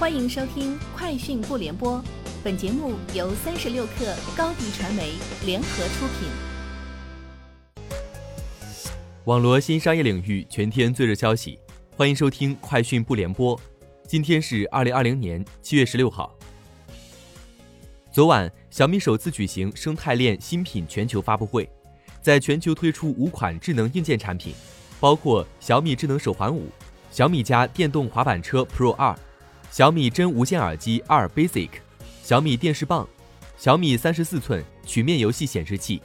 欢迎收听《快讯不联播》，本节目由三十六克高低传媒联合出品。网罗新商业领域全天最热消息，欢迎收听《快讯不联播》。今天是二零二零年七月十六号。昨晚，小米首次举行生态链新品全球发布会，在全球推出五款智能硬件产品，包括小米智能手环五、小米家电动滑板车 Pro 二。小米真无线耳机二 Basic，小米电视棒，小米三十四寸曲面游戏显示器。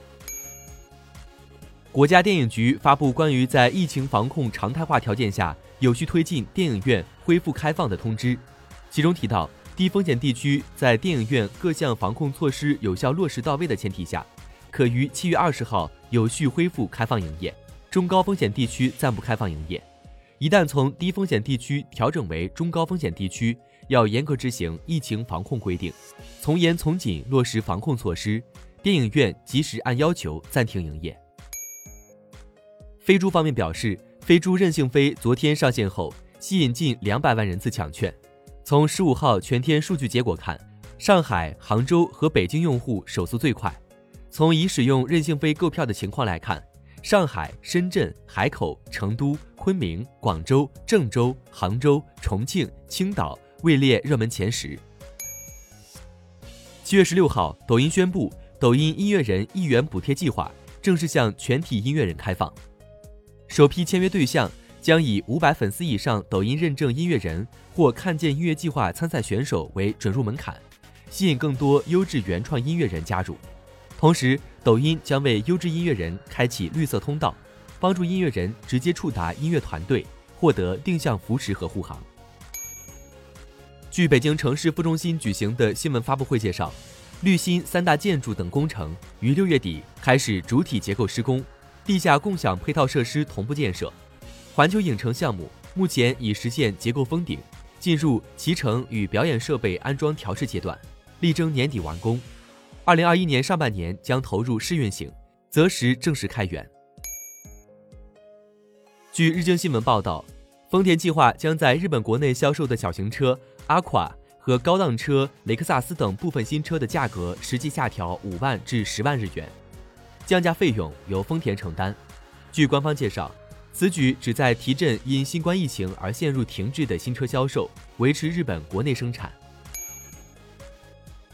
国家电影局发布关于在疫情防控常态化条件下有序推进电影院恢复开放的通知，其中提到，低风险地区在电影院各项防控措施有效落实到位的前提下，可于七月二十号有序恢复开放营业；中高风险地区暂不开放营业。一旦从低风险地区调整为中高风险地区，要严格执行疫情防控规定，从严从紧落实防控措施。电影院及时按要求暂停营业。飞猪方面表示，飞猪任性飞昨天上线后，吸引近两百万人次抢券。从十五号全天数据结果看，上海、杭州和北京用户手速最快。从已使用任性飞购票的情况来看。上海、深圳、海口、成都、昆明、广州、郑州、杭州、重庆、青岛位列热门前十。七月十六号，抖音宣布，抖音音乐人一元补贴计划正式向全体音乐人开放，首批签约对象将以五百粉丝以上抖音认证音乐人或看见音乐计划参赛选手为准入门槛，吸引更多优质原创音乐人加入。同时，抖音将为优质音乐人开启绿色通道，帮助音乐人直接触达音乐团队，获得定向扶持和护航。据北京城市副中心举行的新闻发布会介绍，绿心三大建筑等工程于六月底开始主体结构施工，地下共享配套设施同步建设。环球影城项目目前已实现结构封顶，进入集成与表演设备安装调试阶段，力争年底完工。二零二一年上半年将投入试运行，择时正式开源。据日经新闻报道，丰田计划将在日本国内销售的小型车阿夸和高档车雷克萨斯等部分新车的价格实际下调五万至十万日元，降价费用由丰田承担。据官方介绍，此举旨在提振因新冠疫情而陷入停滞的新车销售，维持日本国内生产。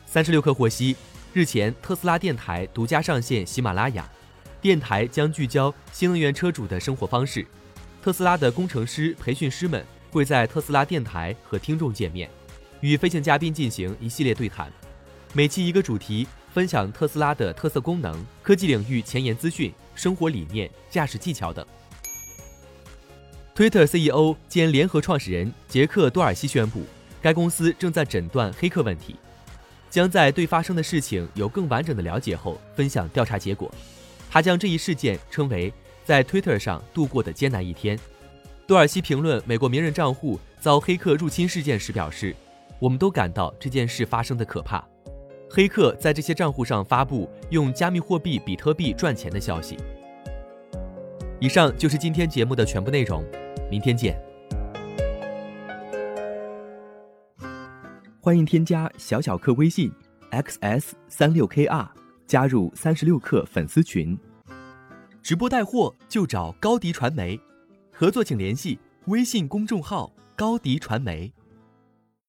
三十六氪获悉。日前，特斯拉电台独家上线喜马拉雅，电台将聚焦新能源车主的生活方式。特斯拉的工程师、培训师们会在特斯拉电台和听众见面，与飞行嘉宾进行一系列对谈，每期一个主题，分享特斯拉的特色功能、科技领域前沿资讯、生活理念、驾驶技巧等。Twitter CEO 兼联合创始人杰克多尔西宣布，该公司正在诊断黑客问题。将在对发生的事情有更完整的了解后分享调查结果。他将这一事件称为在 Twitter 上度过的艰难一天。多尔西评论美国名人账户遭黑客入侵事件时表示：“我们都感到这件事发生的可怕。黑客在这些账户上发布用加密货币比特币赚钱的消息。”以上就是今天节目的全部内容，明天见。欢迎添加小小客微信，xs 三六 kr，加入三十六氪粉丝群。直播带货就找高迪传媒，合作请联系微信公众号高迪传媒。